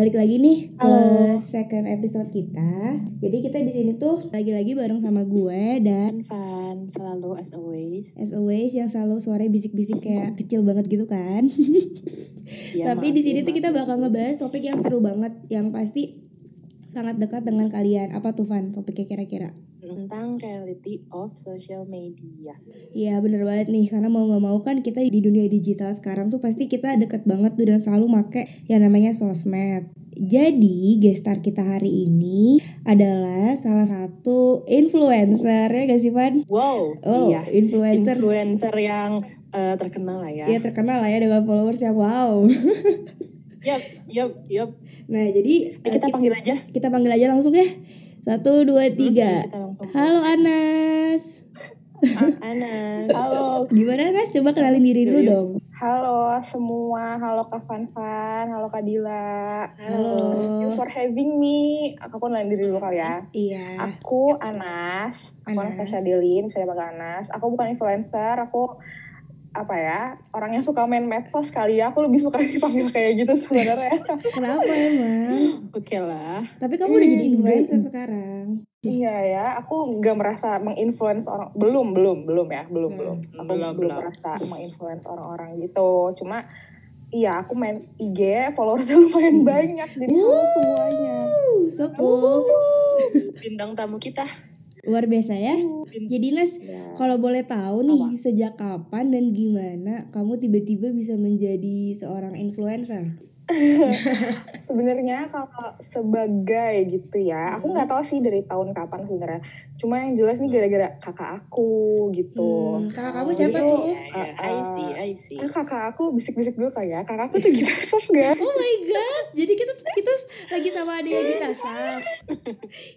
Balik lagi nih ke Halo. Second episode kita. Jadi kita di sini tuh lagi-lagi bareng sama gue dan Fun, selalu as always. as always yang selalu suaranya bisik-bisik kayak kecil banget gitu kan. Ya, Tapi di sini tuh kita bakal ngebahas topik yang seru banget yang pasti sangat dekat dengan kalian. Apa tuh Van topiknya kira-kira? Tentang reality of social media. Iya bener banget nih karena mau nggak mau kan kita di dunia digital sekarang tuh pasti kita deket banget tuh dan selalu make yang namanya sosmed. Jadi gestar kita hari ini adalah salah satu influencer ya gak sih Van? Wow, Oh iya. influencer Influencer yang eh, terkenal lah ya. ya terkenal lah ya dengan followers yang wow. Yup, yup, yup. Nah jadi Eh, eh, kita panggil aja. kita panggil aja langsung ya. Satu dua tiga. Hmm. Halo Anas. Anas. Halo, Gimana Anas? Coba kenalin diri dulu yuk. dong. halo semua, halo Kak Fan Fan, halo Kak Dila. Halo. Thank you for having me. Aku kenalin diri dulu kali ya. Iya. Aku Anas, aku Anas. Anastasia Delin, dipanggil Anas. Aku bukan influencer, aku apa ya orang yang suka main medsos kali ya aku lebih suka dipanggil kayak gitu sebenarnya Kenapa emang? Oke lah. Tapi kamu udah jadi Hmm, influencer jadi- sekarang. iya ya aku nggak merasa menginfluence orang belum belum belum ya belum Hmm. belum aku Belum, belum, merasa menginfluence orang-orang gitu cuma iya aku main IG followersnya lumayan banyak jadi semuanya so cool. Bintang tamu kita. Luar biasa ya. Jadi Nas, Ya. kalau boleh tahu nih sejak kapan dan gimana kamu tiba-tiba bisa menjadi seorang influencer? sebenarnya kalau sebagai gitu ya aku nggak tahu sih dari tahun kapan sebenarnya cuma yang jelas nih gara-gara kakak aku gitu Hmm, kakak kamu Oh, siapa iya. tuh? Ya, ya. I see, I see. Ah, kakak aku bisik-bisik dulu kali ya kakak aku tuh gitu saf gak Oh my god, jadi kita kita lagi sama adik kita saf.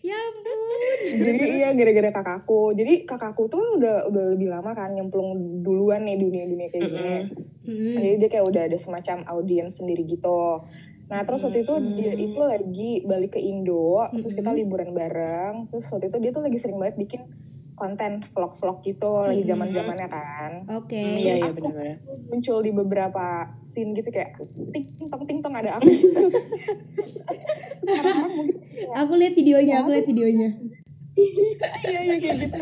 ya ampun. jadi iya gara-gara kakakku jadi kakakku tuh udah udah lebih lama kan nyemplung duluan nih dunia-dunia kayak gini Hmm. jadi dia kayak udah ada semacam audiens sendiri gitu nah terus waktu itu dia itu lagi balik ke Indo terus kita Mm-mm. liburan bareng terus waktu itu dia tuh lagi sering banget bikin konten vlog-vlog gitu lagi Mm-mm. zaman zamannya kan Oke. Hmm, Iya, iya benar-benar. muncul di beberapa scene gitu kayak ting tong ting tong ada aku Aku lihat videonya, aku lihat videonya. iya iya kayak gitu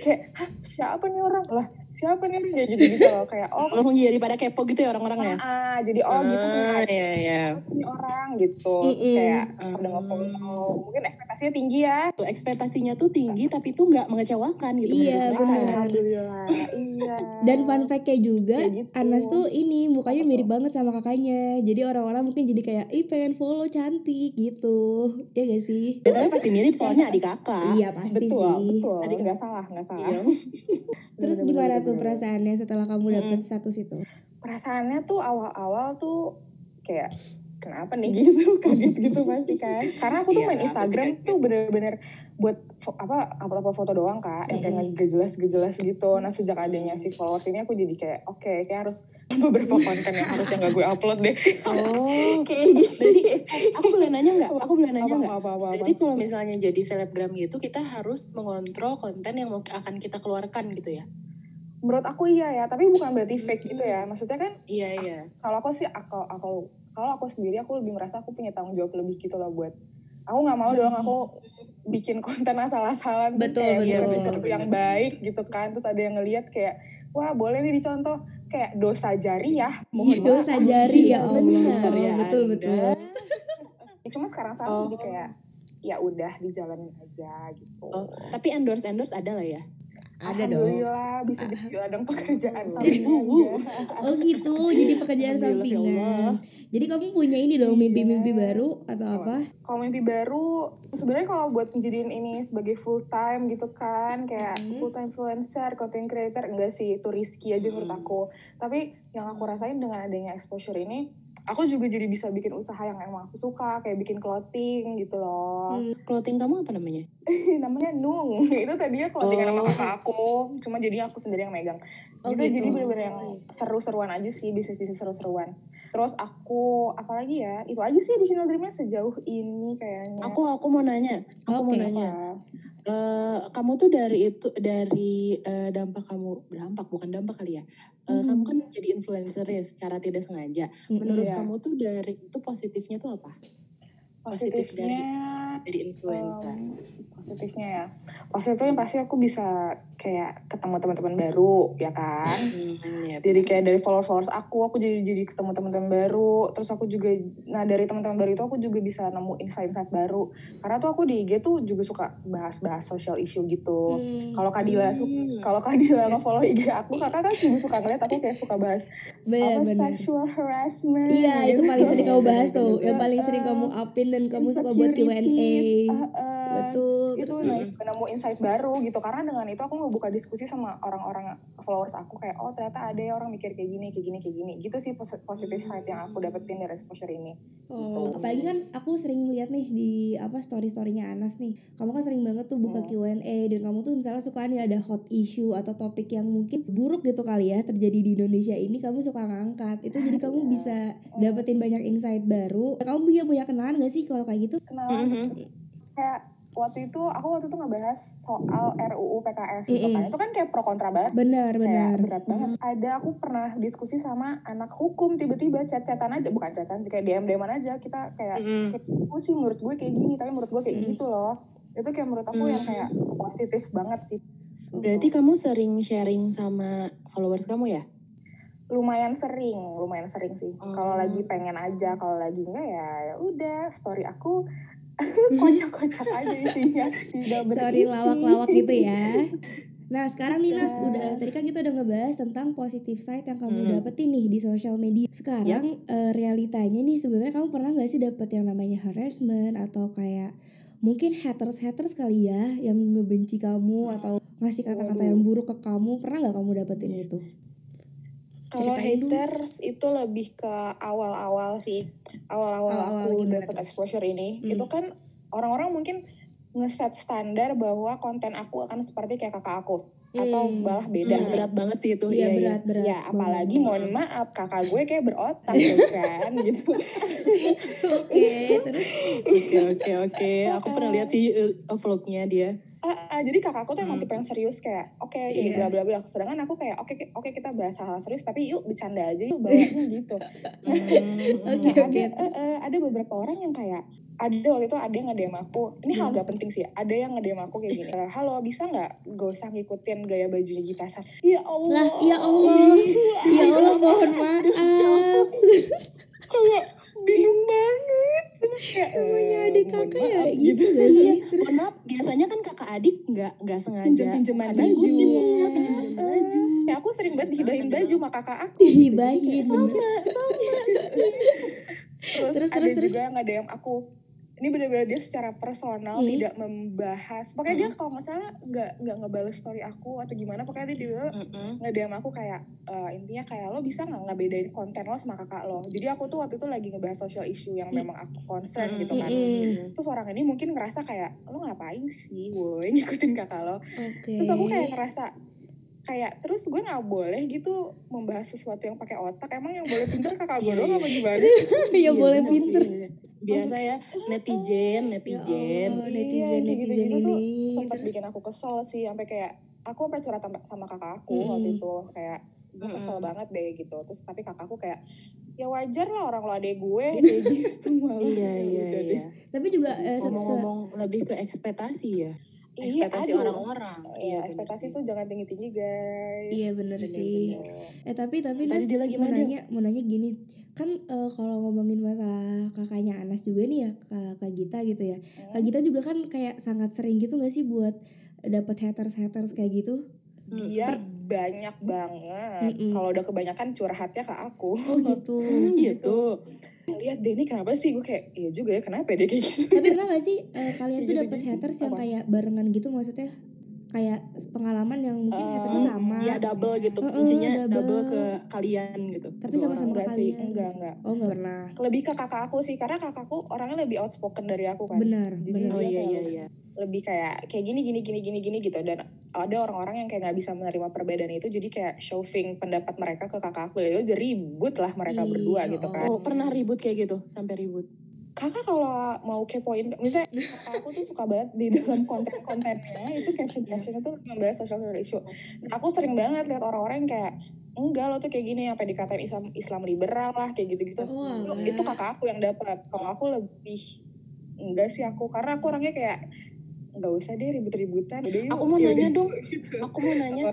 kayak Hah, siapa nih orang lah siapa nih kayak gitu gitu loh kayak oh Langsung jadi pada kepo gitu ya orang-orang ya. ah jadi oh gitu Ah, kan iya, iya. Terus ini orang gitu terus Mm-mm. kayak Mm. udah nge-follow mungkin ekspektasinya tinggi ya Tuh, ekspektasinya tuh tinggi tapi tuh nggak mengecewakan gitu Iya, benar. alhamdulillah iya Dan fun fact-nya juga, Kayak gitu. Anas tuh ini mukanya mirip banget sama kakaknya. Jadi orang-orang mungkin jadi kayak, ih pengen follow cantik gitu. Ya gak sih? Betulnya pasti mirip soalnya adik kakak. Iya pasti betul sih. betul Adik- nggak salah nggak salah Iya. Terus gimana tuh bener. perasaannya setelah kamu dapet status itu? perasaannya tuh awal-awal tuh kayak kenapa nih gitu kaget gitu pasti kan karena aku tuh Iya, main pasti Instagram tuh bener-bener buat fo- apa upload foto doang kak yang kayak Mm-mm. nggak jelas jelas gitu nah sejak adanya si followers ini aku jadi kayak oke kayak harus beberapa konten yang harusnya nggak gue upload deh Oh, kayak gitu berarti eh, aku boleh nanya nggak? Aku boleh nanya apa, nggak? apa, apa, apa, Berarti kalau misalnya jadi selebgram gitu, kita harus mengontrol konten yang mau akan kita keluarkan gitu ya? Menurut aku iya ya tapi bukan berarti fake gitu ya maksudnya kan Iya iya. kalau aku sih aku aku kalau aku sendiri aku lebih merasa aku punya tanggung jawab lebih gitu loh buat aku nggak mau dong aku bikin konten asal-asalan Betul, kayak betul. bukan sesuatu yang baik gitu kan terus ada yang ngelihat kayak wah boleh nih dicontoh kayak dosa jari ya mohon maaf. Dosa jari ya Allah. Benar ya betul betul. Ya, cuma sekarang sekarang Oh. jadi kayak ya udah dijalanin aja gitu Oh, tapi endorse endorse ada lah ya. Ada dong. Bisa jadi ladang pekerjaan Uh, sampingan. Oh gitu, jadi pekerjaan ya sampingan. Jadi kamu punya ini dong Iya. mimpi-mimpi baru atau apa? Kalau mimpi baru, sebenarnya kalau buat menjadiin ini sebagai full time gitu kan, kayak Hmm. full time influencer, content creator, enggak sih, itu risky aja menurut Hmm. aku. Tapi yang aku rasain dengan adanya exposure ini, aku juga jadi bisa bikin usaha yang emang aku suka, kayak bikin clothing gitu loh. Hmm. Clothing kamu apa namanya? Namanya Nung. itu tadinya clothing Oh. nama kakak aku, cuma jadinya aku sendiri yang megang. Oh, gitu, gitu. jadi bener-bener yang seru-seruan aja sih, bisnis-bisnis seru-seruan. Terus aku, apalagi ya, itu aja sih additional dreamnya sejauh ini kayaknya. Aku aku mau nanya, aku mau Oke. nanya. Apa? Eh, kamu tuh dari itu dari eh, dampak kamu dampak bukan dampak kali ya. Eh, Hmm. Kamu kan jadi influencer ya secara tidak sengaja. Menurut Iya. kamu tuh dari itu positifnya tuh apa? Positif dari Positifnya, dari influencer. em, positifnya ya. Positifnya pasti aku bisa kayak ketemu teman-teman baru, ya kan? Hmm, ya, Jadi kayak dari followers aku, aku jadi jadi ketemu teman-teman baru. Terus aku juga, nah dari teman-teman baru itu aku juga bisa nemu insight-insight baru. Karena tuh aku di IG tuh juga suka bahas-bahas social issue gitu. Hmm. Kalau Kadila Hmm. kalau Kadila nge-follow IG aku, kakak kan juga suka ngeliat aku kayak suka bahas apa sexual harassment. Iya, itu gitu. paling sering kamu bahas tuh. Yang paling sering kamu upin dan kamu suka buat Q&A. Insecurities, uh, uh, Betul. itu nah, nemu insight baru gitu karena dengan itu aku ngebuka diskusi sama orang-orang followers aku kayak oh ternyata ada ya orang mikir kayak gini kayak gini kayak gini gitu sih pos- positive side yang aku dapetin dari exposure ini Oh, Gitu. apalagi kan aku sering lihat nih di apa story storynya Anas nih. Kamu kan sering banget tuh buka Hmm. Q&A dan kamu tuh misalnya suka nih ada hot issue atau topik yang mungkin buruk gitu kali ya terjadi di Indonesia ini kamu suka ngangkat. Itu jadi kamu Iya. bisa dapetin banyak insight baru. Kamu punya punya kenalan gak sih kalau kayak gitu? kenalan Mhm. kayak waktu itu aku waktu itu ngebahas soal RUU PKS gitu kan Mm-mm. itu kan kayak pro kontra banget Benar, benar. kayak berat banget. Ada aku pernah diskusi sama anak hukum tiba-tiba chat-chatan aja, bukan chatan kayak DM DM aja kita kayak kayak aku sih menurut gue kayak gini, tapi menurut gue kayak Mm. gitu loh. Itu kayak menurut aku yang kayak positif banget sih. Berarti kamu sering sharing sama followers kamu ya? Lumayan sering, lumayan sering sih. Oh. Kalau lagi pengen aja, kalau lagi enggak ya ya udah story aku kocak-kocak aja isinya, tidak berisi. Sorry lawak-lawak gitu ya. Nah sekarang nih Nas, Iya. udah tadi kan kita udah ngebahas tentang positive side yang kamu Hmm. dapetin nih di sosial media. Sekarang eh, realitanya nih sebenarnya kamu pernah gak sih dapet yang namanya harassment atau kayak mungkin haters haters kali ya yang ngebenci kamu atau ngasih kata-kata yang buruk ke kamu pernah nggak kamu dapetin itu? Kalau haters itu lebih ke awal-awal sih. Awal-awal aku dapat exposure ini. Hmm. Itu kan orang-orang mungkin ngeset standar bahwa konten aku akan seperti kayak kakak aku. Atau Hmm. malah Hmm, beda. berat banget sih itu. Iya iya, iya. berat berat. Ya apalagi banget. mohon maaf kakak gue kayak berotak tuh kan gitu. Oke terus Oke oke oke. Aku pernah lihat sih eh, vlognya dia. Ah, ah, jadi kakakku tuh emang Hmm. tipe yang serius kayak oke Iya. kayak bla bla bla. Sedangkan aku kayak oke oke kita bahas hal, -hal serius tapi yuk bercanda aja yuk bawanya gitu. Hmm, Oke, Nah, oke, ada terus? eh, eh, ada beberapa orang yang kayak ada waktu itu ada yang nge-DM aku ini hal Hmm. gak penting sih ada yang nge-DM aku kayak gini "Eh, halo bisa nggak gak usah ngikutin gaya bajunya Gita Sas ya Allah lah ya Allah ya Allah mohon maaf. kayak bingung banget Terus kayak, Namanya eh, adik kakak ya maaf, gitu gak sih? Mohon maaf, biasanya kan kakak adik nggak nggak sengaja ada baju. Iya. pinjem-pinjem baju. Ya, aku sering banget dihibahin baju sama kakak aku Dihibahin, kayak, bener. sama sama terus, Terus, ada terus, terus. juga yang nge-DM aku ini benar-benar dia secara personal Hmm. tidak membahas pokoknya dia kalau nggak salah nggak nggak ngebales story aku atau gimana pokoknya dia tiba-tiba Mm-mm. nge-DM aku kayak eh, intinya kayak lo bisa nggak ngebedain konten lo sama kakak lo jadi aku tuh waktu itu lagi ngebahas social issue yang Hmm. memang aku concern Mm-mm. gitu kan Mm-mm. terus orang ini mungkin ngerasa kayak lo ngapain sih woi ngikutin kakak lo Oke. terus aku kayak ngerasa kayak terus gue nggak boleh gitu membahas sesuatu yang pakai otak emang yang boleh pinter kakak gue Iya, doang iya. apa gimana ya Iya, boleh bener sih. Biasa ya netizen, netizen. Oh, netizen, Iya, kayak netizen gitu-gitu tuh ini. sempat Terus? bikin aku kesel sih sampai kayak aku sampai curhat sama, sama kakak aku Mm-mm. waktu itu kayak gue kesel Mm-mm. banget deh gitu terus tapi kakakku kayak ya wajar lah orang lo adek gue gitu malah Iya, iya, Udah deh. iya. Tapi juga eh, Ngomong-ngomong lebih ke ekspektasi ya. Iya, Ekspektasi orang-orang. Iya, bener ekspektasi sih. tuh jangan tinggi-tinggi guys. Iya, bener sih. Eh tapi tapi Tadi Nas dia lagi mau nanya mau nanya gini kan eh, kalau ngomongin masalah kakaknya Anas juga nih ya kak, kak Gita gitu ya kak Hmm. Gita juga kan kayak sangat sering gitu gak sih buat dapet haters haters kayak gitu Dia banyak banget. Mm-mm. Kalau udah kebanyakan curhatnya ke aku. oh gitu Hmm, gitu. Lihat deh ini kenapa sih gue kayak iya juga ya kenapa ya dia kayak gitu Tapi pernah gak sih eh, kalian tuh gitu-gitu. haters yang Apa? kayak barengan gitu maksudnya? Kayak pengalaman yang mungkin Eh, hatersnya sama. Ya double gitu, Heeh, kuncinya double. double ke kalian gitu. Tapi sama-sama enggak ke sih kalian. enggak enggak Oh nggak pernah. lebih ke kakak aku sih karena kakakku orangnya lebih outspoken dari aku kan Benar, Jadi benar. Oh iya iya iya. Lebih kayak kayak gini gini gini gini gini gitu. Dan ada orang-orang yang kayak nggak bisa menerima perbedaan itu jadi kayak shoving pendapat mereka ke kakak aku. Ya udah ribut lah mereka Ih, berdua gitu kan. Oh pernah ribut kayak gitu? Sampai ribut. kakak kalau mau kepoin misalnya aku tuh suka banget di dalam konten-kontennya itu caption-caption itu membahas social issue. Nah, aku sering banget lihat orang-orang yang kayak enggak lo tuh kayak gini apa dikatain Islam Islam liberal lah kayak gitu-gitu. Oh, itu kakak aku yang dapat kalau aku lebih enggak sih aku karena aku orangnya kayak nggak usah deh ribut-ributan Aku mau nanya dong. gitu. Aku mau nanya,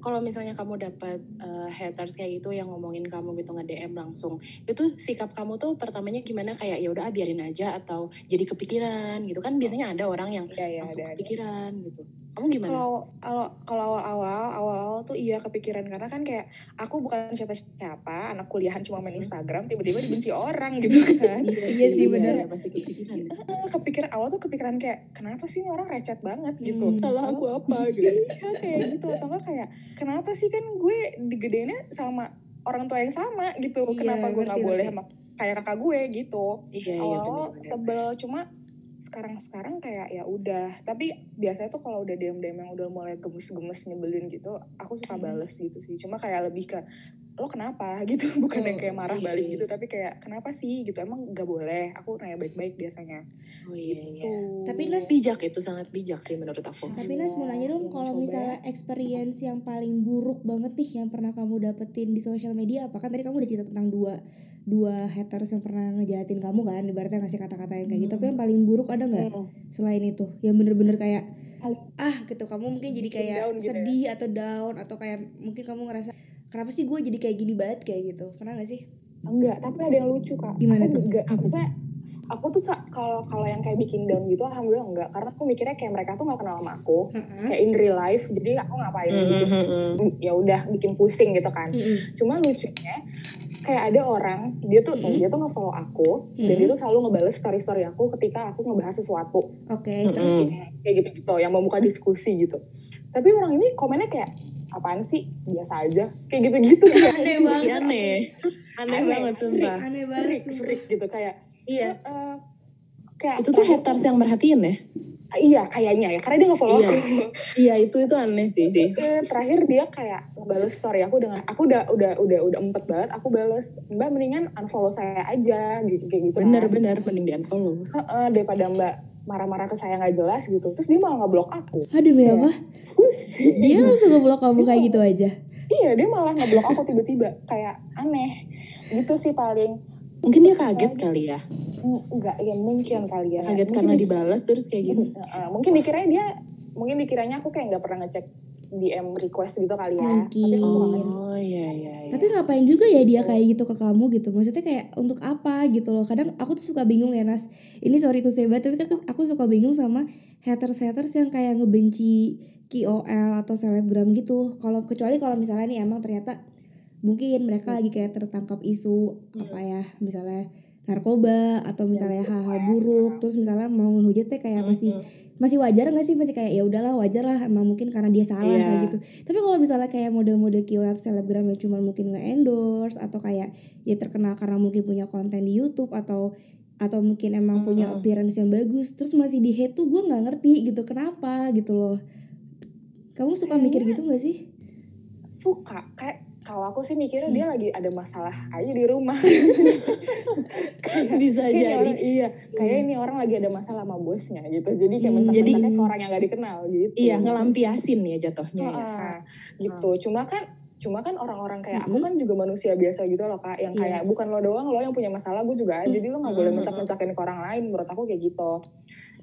kalau misalnya kamu dapat eh, haters kayak gitu yang ngomongin kamu gitu nge DM langsung, itu sikap kamu tuh pertamanya gimana? Kayak ya udah ah, biarin aja atau jadi kepikiran gitu kan? Biasanya ada orang yang Iya, iya, langsung ada, ada. kepikiran gitu. Kamu gimana? Kalau kalau kalau awal awal awal tuh iya kepikiran karena kan kayak aku bukan siapa-siapa, anak kuliahan cuma main Instagram, tiba-tiba dibenci orang gitu kan. Iya sih, bener. ya, pasti kepikiran. ya. Eh, kepikiran awal tuh kepikiran kayak kenapa sih ini orang recet banget gitu. Hmm. Salah aku apa gitu? Iya kayak gitu atau enggak kayak kenapa sih kan gue digedeinnya sama orang tua yang sama gitu. Iya, kenapa gue nggak boleh sama kayak kakak gue gitu. Iya iya awal benar-benar. sebel cuma sekarang sekarang kayak ya udah tapi biasanya tuh kalau udah dm dm yang udah mulai gemes-gemes nyebelin gitu aku suka Hmm. bales gitu sih cuma kayak lebih ke lo kenapa gitu bukan yang kayak marah iya, balik iya. gitu tapi kayak kenapa sih gitu emang nggak boleh aku nanya baik-baik biasanya Oh iya iya. Tuh. Tapi Nas- Bijak itu sangat bijak sih menurut aku. Tapi Nas mau nanya dong kalau coba misalnya experience yang paling buruk banget nih yang pernah kamu dapetin di sosial media apa kan tadi kamu udah cerita tentang dua dua haters yang pernah ngejahatin kamu kan ibaratnya ngasih kata-kata yang kayak gitu tapi yang paling buruk ada nggak Hmm. selain itu yang bener-bener kayak ah gitu kamu mungkin jadi kayak down gitu ya? sedih atau down atau kayak mungkin kamu ngerasa kenapa sih gue jadi kayak gini banget kayak gitu pernah gak sih enggak tapi ada yang lucu kak Gimana aku tuh? enggak Apa tuh? aku tuh kalau kalau yang kayak bikin down gitu alhamdulillah enggak karena aku mikirnya kayak mereka tuh nggak kenal sama aku Heeh. kayak in real life jadi aku ngapain Mhm, gitu mhm. ya udah bikin pusing gitu kan Mm-mm. cuma lucunya kayak ada orang dia tuh Hmm. dia tuh nge-follow aku dan Hmm. dia tuh selalu ngebales story story aku ketika aku ngebahas sesuatu oke Mm-mm. terus kayak gitu gitu yang membuka diskusi gitu tapi orang ini komennya kayak apaan sih biasa aja kayak gitu gitu Aneh banget. Iya, aneh. Aneh Aneh. banget sumpah. aneh banget freak gitu kayak Iya. eh, kayak Itu tuh haters yang merhatiin ya? Iya kayaknya ya karena dia nge-follow Iya. aku Iya itu itu aneh sih. Eh, terakhir dia kayak ngebales story aku dengan aku udah udah udah udah empet banget aku bales mbak mendingan unfollow saya aja gitu kayak gitu kan. Bener-bener mending di unfollow. Heeh, daripada mbak marah-marah ke saya nggak jelas gitu terus dia malah ngeblok aku aduh Iya. apa dia langsung ngeblok kamu kayak gitu aja iya dia malah ngeblok aku tiba-tiba kayak aneh gitu sih paling Mungkin dia kaget kali ya. Mm, enggak ya mungkin kali ya Kaget Mungkin karena di- dibalas terus kayak gitu. Heeh, mungkin dikiranya dia mungkin dikiranya aku kayak nggak pernah ngecek DM request gitu kali ya Mungkin. tapi nggak. Oh iya iya iya. Tapi ngapain juga ya dia kayak gitu ke kamu gitu Maksudnya kayak untuk apa gitu loh Kadang aku tuh suka bingung ya Nas Ini sorry tuh sebat Tapi kan aku, aku suka bingung sama haters-haters yang kayak ngebenci KOL atau selebgram gitu Kalau kecuali kalau misalnya nih emang ternyata Mungkin mereka lagi kayak tertangkap isu Apa ya misalnya narkoba atau misalnya hal-hal buruk terus misalnya mau ngehujatnya kayak masih masih wajar nggak sih? Masih kayak ya udahlah wajar lah emang mungkin karena dia salah Iya. kayak gitu. Tapi kalau misalnya kayak model-model KOL atau selebgram yang cuma mungkin nge-endorse atau kayak ya terkenal karena mungkin punya konten di YouTube atau atau mungkin emang punya Mhm. appearance yang bagus terus masih di hate tuh gue nggak ngerti gitu kenapa gitu loh. Kamu suka mikir gitu gak sih? Suka kayak kalau aku sih mikirnya dia lagi ada masalah aja di rumah Bisa Kayak jadi. orang, iya kayak ini orang lagi ada masalah sama bosnya gitu jadi kayak Hmm, jadi- ke orang yang gak dikenal gitu Iya ngelampiasin ya jatuhnya ya. Ah, gitu cuma kan cuma kan orang-orang kayak aku Mm-mm. kan juga manusia biasa gitu loh kak yang Iya. kayak bukan lo doang lo yang punya masalah gue juga ada jadi lo nggak boleh Mm-mm. mencak-mencakin ke orang lain menurut aku kayak gitu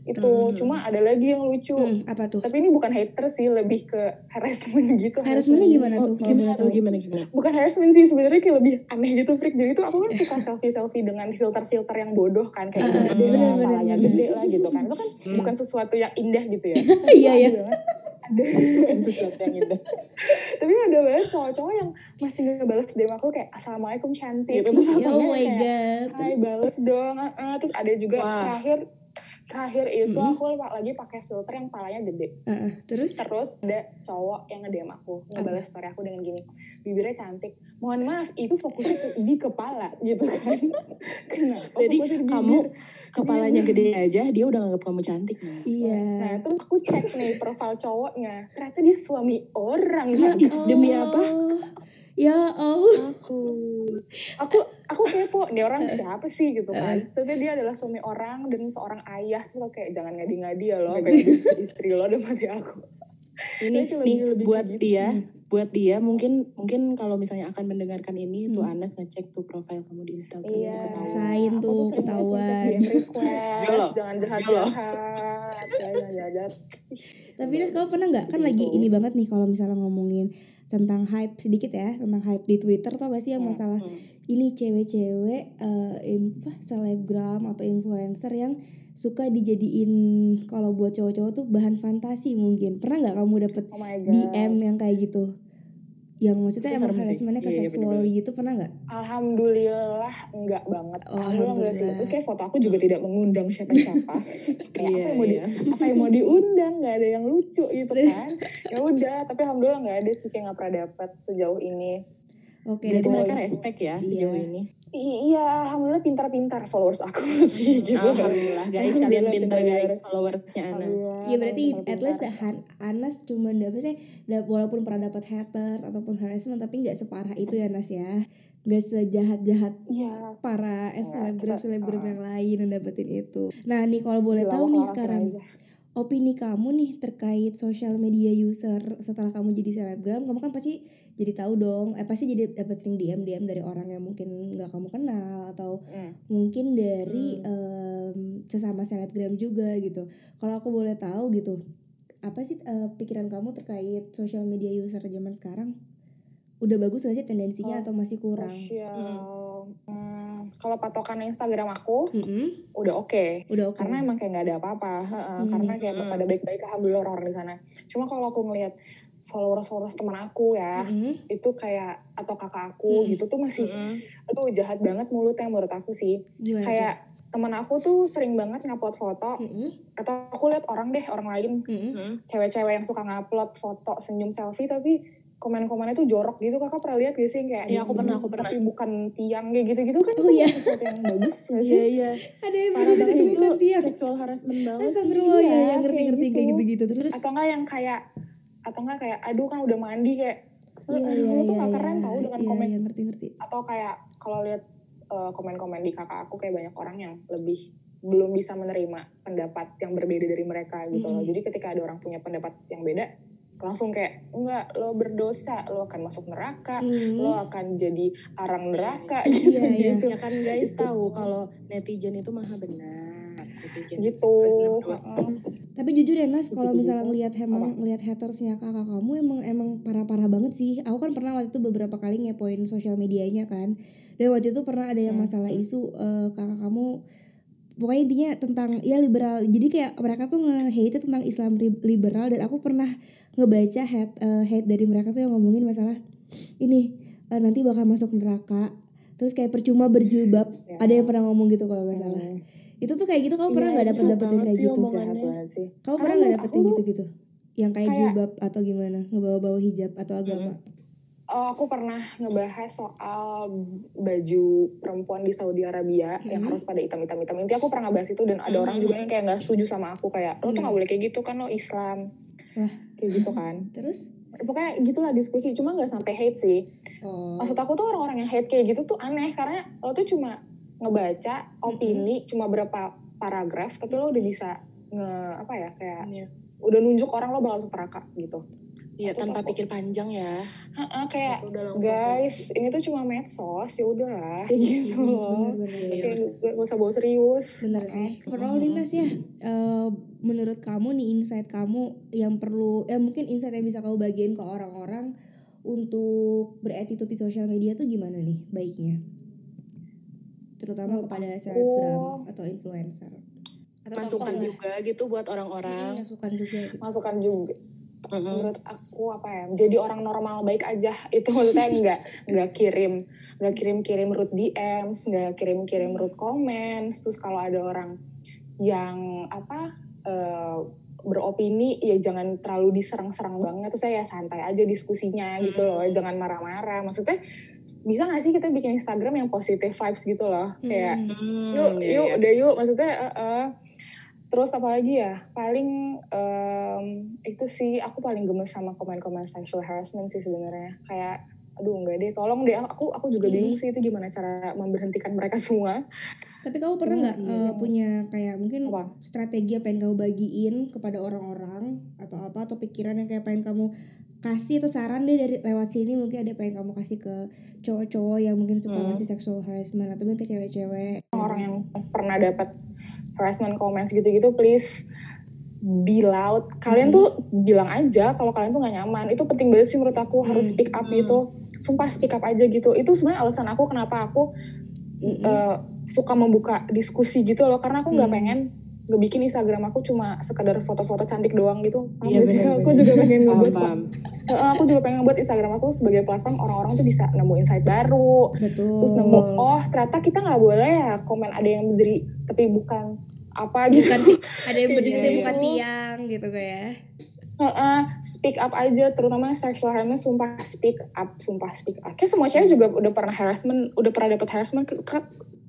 itu Mm-mm. cuma ada lagi yang lucu. Hmm, apa tuh? Tapi ini bukan hater sih lebih ke harassment gitu. Harassmentnya gimana Oh, tuh kalau gimana tuh? gimana gimana? bukan harassment sih sebenarnya kayak lebih aneh gitu Frik. Jadi tuh aku kan suka selfie selfie dengan filter filter yang bodoh kan. Kayak Ah, gede lah palanya gede lah gitu kan. Itu kan bukan sesuatu yang indah gitu ya? Iya, iya. Ada sesuatu yang indah. Tapi ada banget cowok-cowok yang masih ngebales DM aku kayak assalamualaikum cantik. Gitu. Terus oh my kayak, god. Hai bales dong. Ah, terus ada juga Wah. terakhir terakhir itu Mm-mm. aku lagi pakai filter yang palanya gede. Ah. terus? Terus ada cowok yang nge-DM aku ngebales story aku dengan gini bibirnya cantik. Mohon maaf itu fokusnya ke- di kepala gitu kan. Kenapa Jadi kamu kepalanya gede aja dia udah nganggap kamu cantik. Mas iya. Nah terus aku cek nih profil cowoknya. Ternyata dia suami orang kan demi apa? Ya Allah aku aku aku kepo dia orang Eh. siapa sih gitu kan Eh. ternyata dia adalah suami orang dan seorang ayah terus aku kayak jangan ngadi-ngadi ya lo kayak istri lo udah mati aku ini nih lebih- lebih buat gitu. dia buat dia mungkin mungkin kalau misalnya akan mendengarkan ini tuh Hmm. Anas ngecek tuh profil kamu di Instagram Iya. itu ketahuan Aku tuh, ketahuan. request, jangan jahat jahat, jangan jahat jahat. Tapi Nas kamu pernah nggak kan lagi Gitu. ini banget nih kalau misalnya ngomongin tentang hype sedikit ya tentang hype di Twitter tau gak sih yang Hmm, masalah Hmm. ini cewek-cewek eh, in- apa, selebgram atau influencer yang suka dijadiin kalau buat cowok-cowok tuh bahan fantasi mungkin pernah nggak kamu dapet Oh. DM yang kayak gitu yang maksudnya Itu emang harassmentnya ke Iya, iya, seksual bener-bener. gitu pernah nggak? Alhamdulillah enggak banget. Oh, Alhamdulillah sih. Terus kayak foto aku juga tidak mengundang siapa-siapa. kayak Iya, apa yang mau di, iya. apa yang mau diundang nggak ada yang lucu gitu kan. ya udah, tapi alhamdulillah nggak ada sih kayak nggak pernah dapat sejauh ini. Oke, Berarti dan mereka respect ya sejauh Iya. ini. Iya, alhamdulillah pintar-pintar followers aku sih gitu. Alhamdulillah guys, kalian pintar-pintar. guys followersnya Anas. Iya berarti pintar-pintar. at least Han- Anas cuma dapetnya da- walaupun pernah dapat haters ataupun harassment tapi nggak separah itu ya Nas ya nggak sejahat jahat Iya. para eh, Nggak, selebgram selebgram ah. yang lain yang dapetin itu. Nah nih kalau boleh Gila, tahu nih sekarang aja. opini kamu nih terkait social media user setelah kamu jadi selebgram kamu kan pasti jadi tahu dong eh pasti jadi dapat sering DM DM dari orang yang mungkin nggak kamu kenal atau Hmm. mungkin dari Hmm. em, sesama selebgram juga gitu kalau aku boleh tahu gitu apa sih eh, pikiran kamu terkait social media user zaman sekarang udah bagus gak sih tendensinya atau masih kurang Sosial. Hmm, kalau patokan Instagram aku Mm-mm, udah oke. udah oke Karena emang kayak nggak ada apa-apa. Hmm. Karena kayak Hmm. pada baik-baik alhamdulillah orang-orang di sana. Cuma kalau aku ngelihat followers-followers teman aku ya, Mm-mm, itu kayak atau kakak aku Hmm. gitu tuh masih Mm-mm. aduh jahat banget mulutnya menurut aku sih. gimana? Kayak teman aku tuh sering banget ngupload foto Mm-mm, atau aku lihat orang deh orang lain mm-mm. Mm-mm. cewek-cewek yang suka ngupload foto senyum selfie tapi komen-komennya tuh jorok gitu kakak pernah lihat gak sih kayak Iya, aku pernah, aku pernah. tapi bukan tiang kayak gitu-gitu kan Oh, itu iya. sesuatu yang bagus gak sih Iya iya, ada yang parah banget bilang itu dia seksual harassment banget sih. Astagfirullah ya, Iya, ya ngerti kayak ngerti kayak gitu. gitu-gitu terus atau enggak yang kayak atau enggak kayak aduh kan udah mandi kayak iya aduh iya lu tuh iya gak iya keren tau dengan iya, komen iya, ngerti ngerti atau kayak kalau lihat eh, komen-komen di kakak aku kayak banyak orang yang lebih belum bisa menerima pendapat yang berbeda dari mereka gitu loh. Mm-mm. Jadi ketika ada orang punya pendapat yang beda, langsung kayak enggak lo berdosa, lo akan masuk neraka, Hmm. lo akan jadi arang neraka Iya, gitu iya. gitu. Ya kan guys tahu kalau netizen itu maha benar. Netizen Gitu. plus 62. Heeh. Tapi jujur ya Nas, kalau misalnya ngelihat emang ngelihat hatersnya kakak kamu emang emang parah-parah banget sih. Aku kan pernah waktu itu beberapa kali ngepoin sosial medianya kan. Dan waktu itu pernah ada yang Hmm, masalah isu eh, kakak kamu pokoknya intinya tentang ya liberal. Jadi kayak mereka tuh nge-hate tentang Islam liberal dan aku pernah ngebaca hate eh, hate dari mereka tuh yang ngomongin masalah ini eh, nanti bakal masuk neraka. Terus kayak percuma berjilbab. Ya. Ada yang pernah ngomong gitu kalau nggak salah. Hmm. Itu tuh kayak gitu kamu Iya, pernah nggak itu dapet jahat dapetin kayak sih gitu? sih. Kamu pernah nggak dapetin aku- gitu-gitu? Yang kayak, kayak- jilbab atau gimana? Ngebawa-bawa hijab atau agama? Oh, aku pernah ngebahas soal baju perempuan di Saudi Arabia yang Hmm. harus pada hitam-hitam hitam. Intinya aku pernah ngebahas itu dan ada Hmm. orang juga yang kayak nggak setuju sama aku kayak lo tuh nggak boleh kayak gitu kan lo Islam. Wah. Kayak gitu kan. Terus? Pokoknya gitulah diskusi. Cuma nggak sampai hate sih. Oh. Maksud aku tuh orang-orang yang hate kayak gitu tuh aneh karena lo tuh cuma ngebaca opini cuma berapa paragraf tapi lo udah bisa nge apa ya kayak Iya. udah nunjuk orang lo bakal masuk neraka gitu. Iya tanpa takut. pikir panjang ya. Heeh, kayak Udah langsung guys ini tuh cuma medsos ya udahlah kayak gitu loh Bener-bener. Iya. kayak gak, gak usah bawa serius Bener sih. Overall nih Nas ya, eh, menurut kamu nih insight kamu yang perlu, ya mungkin insight yang bisa kamu bagiin ke orang-orang untuk beretitude di sosial media tuh gimana nih baiknya? Terutama Menurut kepada aku- selebgram atau influencer. Atau Masukan lah. juga gitu buat orang-orang. Hmm, masukan juga gitu. masukan juga. Menurut aku apa ya jadi orang normal baik aja. Itu maksudnya nggak nggak kirim nggak kirim kirim root DMs nggak kirim kirim root comments. Terus kalau ada orang yang apa eh, beropini ya jangan terlalu diserang-serang banget. Terus saya ya santai aja diskusinya gitu loh jangan marah-marah. Maksudnya bisa nggak sih kita bikin Instagram yang positive vibes gitu loh kayak Hmm. Hmm, yuk iya, yuk iya. udah yuk maksudnya eh, eh. terus apa lagi ya paling em, itu sih aku paling gemes sama komen-komen sexual harassment sih sebenarnya kayak aduh enggak deh tolong deh aku aku juga bingung Hmm. sih itu gimana cara memberhentikan mereka semua Tapi kamu pernah Hmm, nggak iya. eh, punya kayak mungkin Apa? strategi yang pengen kamu bagiin kepada orang-orang atau apa atau pikiran yang kayak pengen kamu kasih atau saran deh dari lewat sini mungkin ada pengen kamu kasih ke cowok-cowok yang mungkin suka Hmm. ngasih sexual harassment atau mungkin ke cewek-cewek orang yang pernah dapat harassment comments gitu-gitu please be loud kalian Hmm. tuh bilang aja kalau kalian tuh nggak nyaman itu penting banget sih menurut aku harus Hmm. speak up Hmm. gitu sumpah speak up aja gitu itu sebenarnya alasan aku kenapa aku Mm-mm. eh, suka membuka diskusi gitu loh karena aku nggak Hmm. pengen ngebikin Instagram aku cuma sekedar foto-foto cantik doang gitu. Iya, nggak bener-bener. aku juga pengen ngebuat paham. Aku juga pengen ngebuat Instagram aku sebagai platform orang-orang tuh bisa nemu insight baru betul. terus nemu oh ternyata kita nggak boleh ya komen ada yang berdiri tapi bukan apa gitu. Bukan ada yang berdiri Iya, di iya. bukan tiang gitu kayak Heeh, speak up aja terutama sexual harassment sumpah speak up sumpah speak up. Kayak semua cewek juga udah pernah harassment udah pernah dapet harassment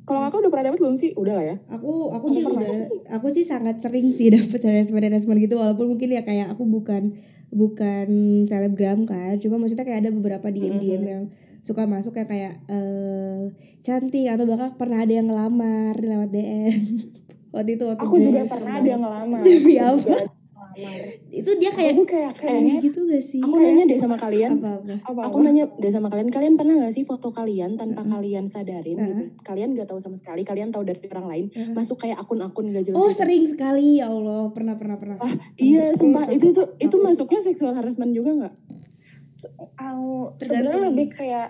kalau kakak udah pernah dapet belum sih? Udah lah ya. Aku aku Aku sih udah aku sih sangat sering sih dapet harassment harassment gitu walaupun mungkin ya kayak aku bukan bukan selebgram kan cuma maksudnya kayak ada beberapa dm dm Mhm. yang suka masuk yang kayak eh cantik atau bahkan pernah ada yang ngelamar lewat dm waktu itu waktu aku juga pernah ada yang ngelamar. Demi Aku apa? Itu dia aku kayak tuh kayak kayaknya kayak gitu gak sih Aku nanya deh sama kalian. apa apa apa Aku nanya deh sama kalian, kalian pernah gak sih foto kalian tanpa Mm-mm. kalian sadarin gitu? Kalian gak tahu sama sekali, kalian tahu dari orang lain, Mm-mm. masuk kayak akun-akun gak jelas oh gitu. sering sekali ya allah pernah pernah pernah Ah, iya, sumpah itu tuh itu Aku- masuknya seksual harassment juga nggak? Tergantung. sebenarnya lebih kayak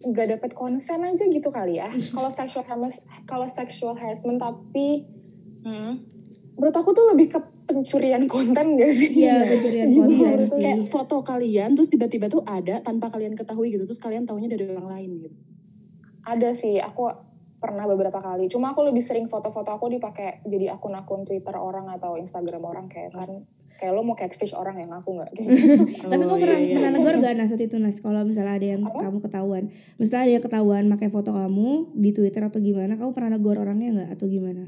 nggak dapet konsen aja gitu kali ya kalau sexual harassment kalau sexual harassment tapi Hmm. menurut aku tuh lebih ke pencurian konten gak sih iya pencurian Gitu, konten sih Kayak foto kalian terus tiba-tiba tuh ada tanpa kalian ketahui gitu, terus kalian taunya dari orang lain gitu. ada sih aku pernah beberapa kali cuma aku lebih sering foto-foto aku dipakai jadi akun-akun Twitter orang atau Instagram orang kayak kan kayak lo mau catfish orang yang aku nggak kayak gitu. Tapi Oh, kau pernah iya, iya. pernah negor gak Nas waktu itu Nas kalau misalnya ada yang Apa? kamu ketahuan, misalnya ada yang ketahuan pakai foto kamu di Twitter atau gimana, kamu pernah negor orangnya nggak atau gimana?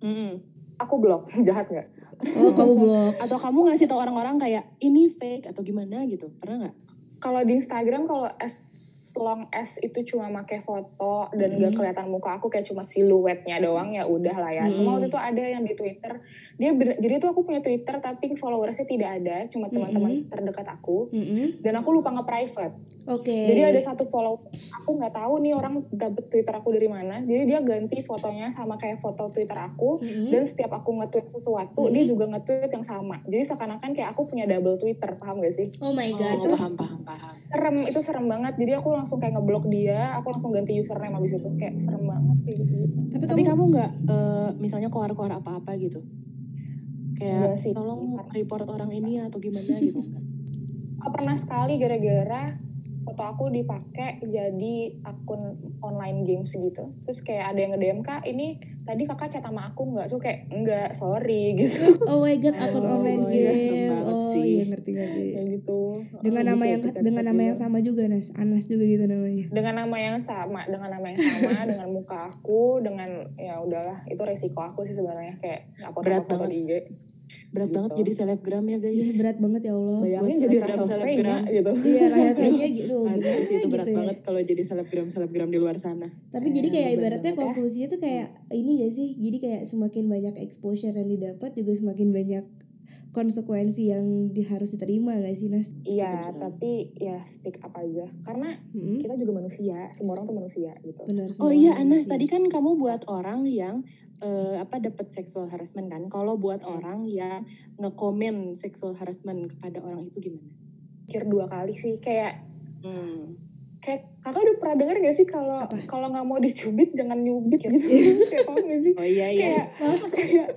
Mm-mm. aku blok jahat nggak Oh kamu blok. Atau kamu ngasih tau orang-orang kayak ini fake atau gimana gitu, pernah nggak? kalau di Instagram kalau as long as itu cuma pakai foto dan gak Mhm. kelihatan muka aku kayak cuma siluetnya doang ya udah lah ya. Cuma Mhm. waktu itu ada yang di Twitter dia jadi tuh aku punya Twitter tapi followersnya tidak ada cuma teman-teman terdekat aku Mm-mm. dan aku lupa nge-private. Oke. Jadi ada satu follow aku nggak tahu nih orang dapet Twitter aku dari mana. Jadi dia ganti fotonya sama kayak foto Twitter aku Mm-mm. dan setiap aku nge-tweet sesuatu Mhm. dia juga nge-tweet yang sama. Jadi seakan-akan kayak aku punya double Twitter, paham gak sih? Oh my god. Oh, Terus paham, paham, paham. serem itu serem banget jadi aku langsung kayak ngeblok dia aku langsung ganti username abis itu kayak serem banget kayak gitu gitu tapi, Tapi kamu, nggak eh, misalnya koar-koar apa-apa gitu? Kayak Enggak sih. tolong report orang ini atau gimana gitu enggak? pernah sekali gara-gara foto aku dipakai jadi akun online games gitu terus kayak ada yang nge-DM kak ini tadi kakak chat sama aku nggak so kayak enggak sorry gitu oh my god akun Oh, online game. banget Oh sih. iya ngerti ngerti. kayak gitu Dengan Jadi nama kayak yang dengan nama yang gitu. sama juga Nas. Anas juga gitu namanya. dengan nama yang sama dengan nama yang sama dengan muka aku dengan ya udahlah itu resiko aku sih sebenarnya kayak Berat foto di IG Berat Gitu. banget jadi selebgram ya guys. Iya berat banget ya Allah. bayangin Buat jadi selebgram, Rahel selebgram. V-nya gitu Iya V-nya gitu. Gimana sih, itu berat gitu ya. banget kalau jadi selebgram selebgram di luar sana. Tapi jadi Eh, kayak bener ibaratnya ya. konklusinya tuh kayak ini gak sih? Jadi kayak semakin banyak exposure yang didapat juga semakin banyak konsekuensi yang di, harus diterima gak sih Nas? Iya, tapi ya speak up aja. Karena Hmm? kita juga manusia, semua orang tuh manusia gitu. Benar. Oh iya Anas, tadi kan kamu buat orang yang eh, apa dapat sexual harassment kan? Kalau buat orang yang ngekomen sexual harassment kepada orang itu gimana? Pikir dua kali sih, kayak Hmm. kayak kakak udah pernah denger gak sih kalau Apa? kalau nggak mau dicubit jangan nyubit gitu. kayak paham gak sih? Oh iya iya. Kayak kayak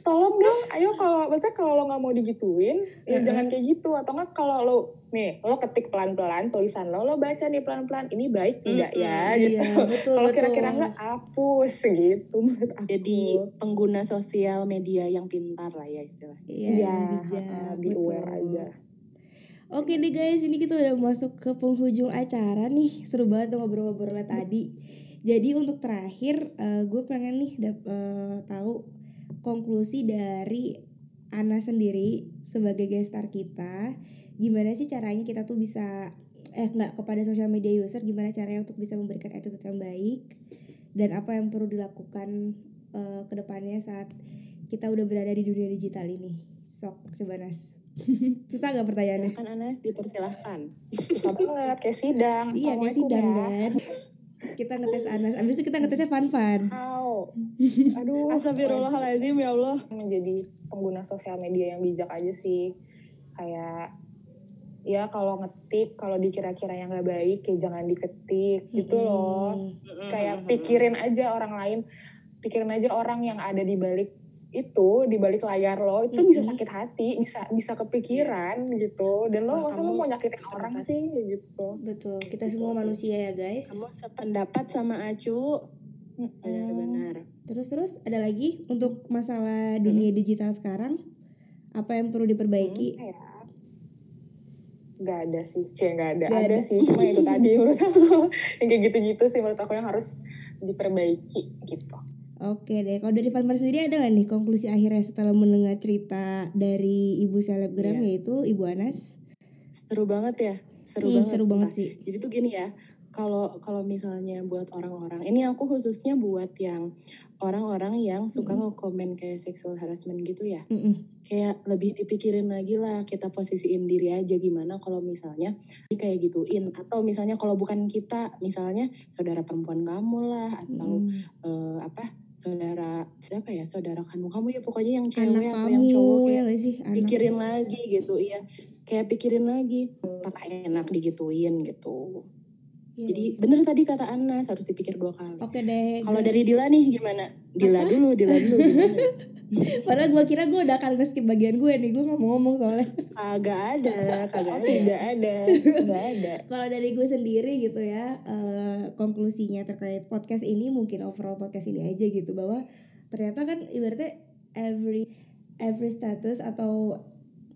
tolong dong ayo kalau maksudnya kalau lo nggak mau digituin ya Heeh. jangan kayak gitu atau nggak kalau lo nih lo ketik pelan pelan tulisan lo lo baca nih pelan pelan ini baik enggak ya Mm-mm. gitu Iya, betul kalau betul. kira-kira nggak hapus gitu menurut aku Jadi pengguna sosial media yang pintar lah ya istilahnya. Iya, yang bijak. heeh, be betul. aware aja. Oke deh guys, ini kita udah masuk ke penghujung acara nih. Seru banget ngobrol-ngobrolnya tadi. Jadi untuk terakhir, gue pengen nih dap- eh, tahu konklusi dari Ana sendiri sebagai gestar kita. Gimana sih caranya kita tuh bisa eh nggak kepada social media user gimana caranya untuk bisa memberikan attitude yang baik dan apa yang perlu dilakukan eh, ke depannya saat kita udah berada di dunia digital ini. Sok coba Nas. Susah gak pertanyaannya? Silahkan Anas dipersilahkan. susah banget kayak sidang Iya kayak sidang ya. kan. Kita ngetes Anas, abis itu kita ngetesnya Fan-Fan. Au. aduh. Astagfirullahaladzim ya Allah. menjadi pengguna sosial media yang bijak aja sih. Kayak ya kalau ngetik kalau dikira-kira yang nggak baik ya jangan diketik. Gitu loh. Kayak pikirin aja orang lain. Pikirin aja orang yang ada di balik itu di balik layar lo itu bisa Mm-mm. sakit hati bisa bisa kepikiran gitu dan lo Wah, masa lo kamu mau nyakitin sependapat. orang sih gitu Betul, kita Gitu semua manusia ya guys. Kamu sependapat sama Acu. Mm-mm. Benar-benar. Terus-terus ada lagi untuk masalah dunia digital sekarang? Apa yang perlu diperbaiki? kayak nggak ada sih cie nggak ada Nggak ada, ada. sih cuma itu tadi menurut aku yang kayak gitu-gitu sih menurut aku yang harus diperbaiki gitu Oke deh, kalau dari Fanfan sendiri ada gak nih konklusi akhirnya setelah mendengar cerita dari ibu selebgram Iya. yaitu Ibu Anas? Seru banget ya. Seru Hmm, banget. seru banget sih. Jadi tuh gini ya. Kalau kalau misalnya buat orang-orang, ini aku khususnya buat yang orang-orang yang suka Mm-mm. nge-komen kayak sexual harassment gitu ya. Mm-mm. kayak lebih dipikirin lagi lah kita posisiin diri aja gimana kalau misalnya kayak gituin atau misalnya kalau bukan kita misalnya saudara perempuan kamu lah atau Mm-mm. eh, apa saudara siapa ya saudara kandung kamu ya pokoknya yang Anak cewek atau kamu yang cowok ya gak sih? Anak. pikirin lagi gitu iya kayak pikirin lagi tak enak digituin gitu Iya. jadi bener tadi kata Anas harus dipikir dua kali Oke deh. kalau dari Dila nih gimana Dila Apa? dulu Dila dulu gimana Padahal gue kira gue udah akan skip bagian gue nih, gue gak mau ngomong soalnya. kagak ada kagak ada. Tidak ada tidak ada. Kalau dari gue sendiri gitu ya, eh, konklusinya terkait podcast ini mungkin overall podcast ini aja gitu bahwa ternyata kan ibaratnya every every status atau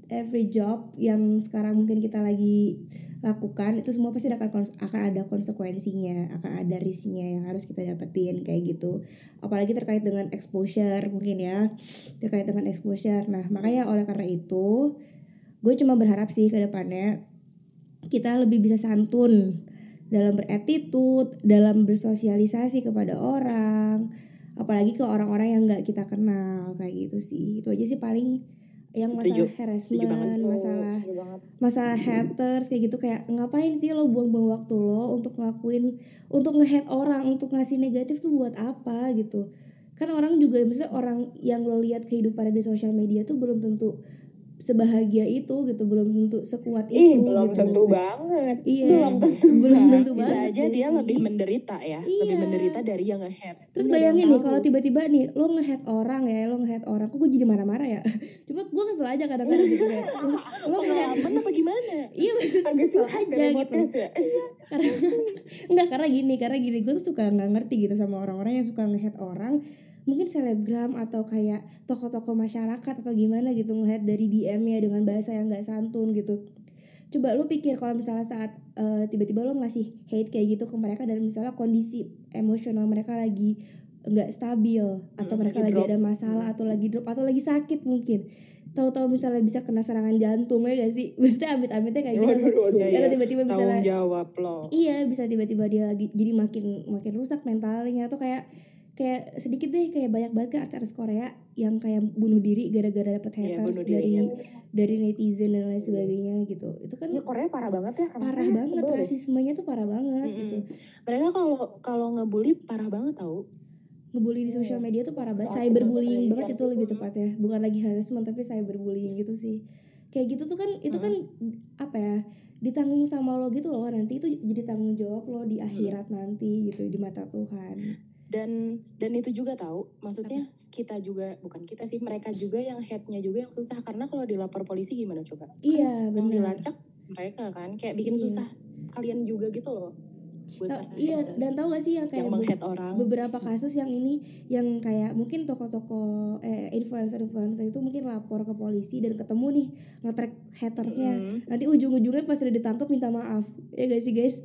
every job yang sekarang mungkin kita lagi lakukan itu semua pasti akan akan ada konsekuensinya, akan ada risknya yang harus kita dapetin kayak gitu. Apalagi terkait dengan exposure mungkin ya, terkait dengan exposure. Nah makanya oleh karena itu, gue cuma berharap sih ke depannya kita lebih bisa santun dalam beretitude, dalam bersosialisasi kepada orang, apalagi ke orang-orang yang nggak kita kenal kayak gitu sih. Itu aja sih paling yang Setuju. masalah Setuju banget. harassment, masalah Setuju banget. masalah haters kayak gitu kayak ngapain sih lo buang-buang waktu lo untuk ngelakuin untuk nge-hate orang untuk ngasih negatif tuh buat apa gitu kan orang juga misalnya orang yang lo lihat kehidupannya di sosial media tuh belum tentu sebahagia itu gitu belum tentu sekuat Ih, itu belum gitu. tentu banget. Iya, Belum tentu. belum banget. tentu bisa banget aja gak dia sih? lebih menderita ya lebih Iya. menderita dari yang nge-head Terus bayangin yang nih kalau tiba-tiba nih lo nge-hate orang ya, lo nge-hate orang, kok gue jadi marah-marah ya? Cuma gue kesel aja kadang-kadang gitu kayak lo, pengalaman apa gimana Iya maksudnya Agak kesel curhat aja gitu ya. karena enggak karena gini karena gini gue tuh suka nggak ngerti gitu sama orang-orang yang suka nge-hate orang mungkin selebgram atau kayak tokoh-tokoh masyarakat atau gimana gitu nge-hate dari DM ya dengan bahasa yang nggak santun gitu. Coba lu pikir kalau misalnya saat eh, tiba-tiba lo ngasih hate kayak gitu ke mereka dan misalnya kondisi emosional mereka lagi nggak stabil atau Mm, mereka lagi lagi, drop. ada masalah atau lagi drop atau lagi sakit mungkin. Tahu-tahu misalnya bisa kena serangan jantung ya gak sih? Maksudnya amit-amitnya kayak gitu. Waduh, waduh, atau iya. tiba-tiba bisa tanggung jawab lo. Iya bisa tiba-tiba dia lagi jadi makin makin rusak mentalnya atau kayak kayak sedikit deh kayak banyak banget kan artis Korea yang kayak bunuh diri gara-gara dapet Iya, haters diri, dari iya. dari netizen dan lain sebagainya gitu. Itu kan Ya Korea parah banget ya. kenapa parah ya? banget Sebel rasismenya tuh parah banget Mm-mm. gitu. Mereka kalau kalau ngebully parah banget tau. Ngebully di Iya. sosial media tuh parah banget. cyberbullying banget itu lebih tepatnya. Bukan lagi harassment tapi cyberbullying gitu sih. Kayak gitu tuh kan itu kan apa ya ditanggung sama lo gitu loh. Nanti itu jadi tanggung jawab lo di akhirat nanti gitu di mata Tuhan dan dan itu juga tahu maksudnya kita juga bukan kita sih mereka juga yang headnya juga yang susah. Karena kalau dilapor polisi gimana coba? Iya, yang benar. dilacak mereka kan kayak bikin Iya. susah kalian juga gitu loh. Buat Ta- para iya, dan tahu gak sih yang kayak yang be- orang. beberapa kasus yang ini yang kayak mungkin toko-toko eh influencer-influencer itu mungkin lapor ke polisi dan ketemu nih nge-track hatersnya. Mm. nanti ujung-ujungnya pas udah ditangkap minta maaf. Ya gak sih guys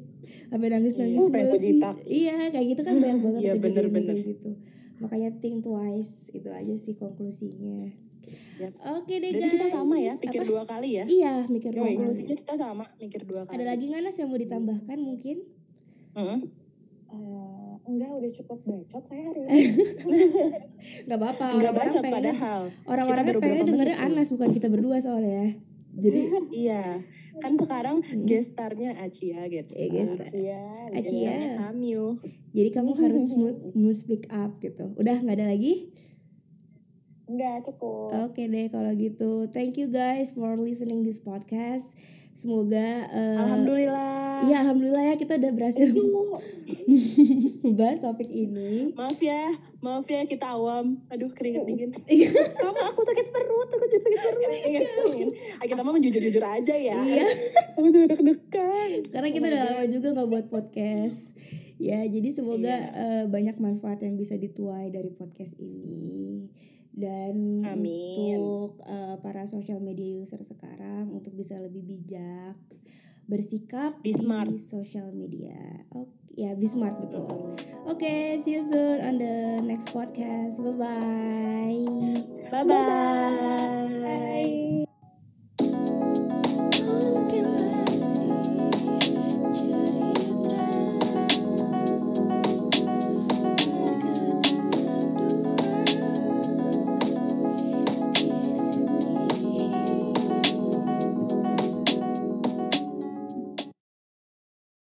sampai nangis-nangis Iya, sampai banget sih. iya kayak gitu kan banyak banget Iya, bener-bener. kayak gitu makanya think twice itu aja sih konklusinya Yap. oke deh Berarti guys kita sama ya pikir Apa? dua kali ya iya mikir dua konklusinya kita sama mikir dua kali ada lagi nggak Nas yang mau ditambahkan mungkin Mm. Eh, enggak udah cukup bacot saya hari ini. nggak apa-apa nggak orang-orang bacot padahal orang-orang pengen dengerin. Anas bukan kita berdua soalnya ya jadi iya kan sekarang Hmm. gestarnya Acia gestar gestar. Iya. Aci. gestarnya Iya. Kamyu Jadi kamu harus mu speak up gitu. Udah nggak ada lagi? Enggak cukup. Oke deh kalau gitu. Thank you guys for listening this podcast. Semoga eh, alhamdulillah Iya alhamdulillah ya kita udah berhasil membahas topik ini. maaf ya maaf ya kita awam aduh keringet dingin Iya. sama aku sakit perut aku juga sakit perut keringet dingin Ah, kita mah jujur jujur aja ya Iya. aku juga deg-degan. Karena kita udah lama juga nggak buat podcast. Ya jadi semoga eh, banyak manfaat yang bisa dituai dari podcast ini. Dan Amin. untuk eh, para social media user sekarang untuk bisa lebih bijak bersikap Be smart. di social media. Oke, ya be smart betul. Oke, see you soon on the next podcast. Bye bye. bye bye Bye.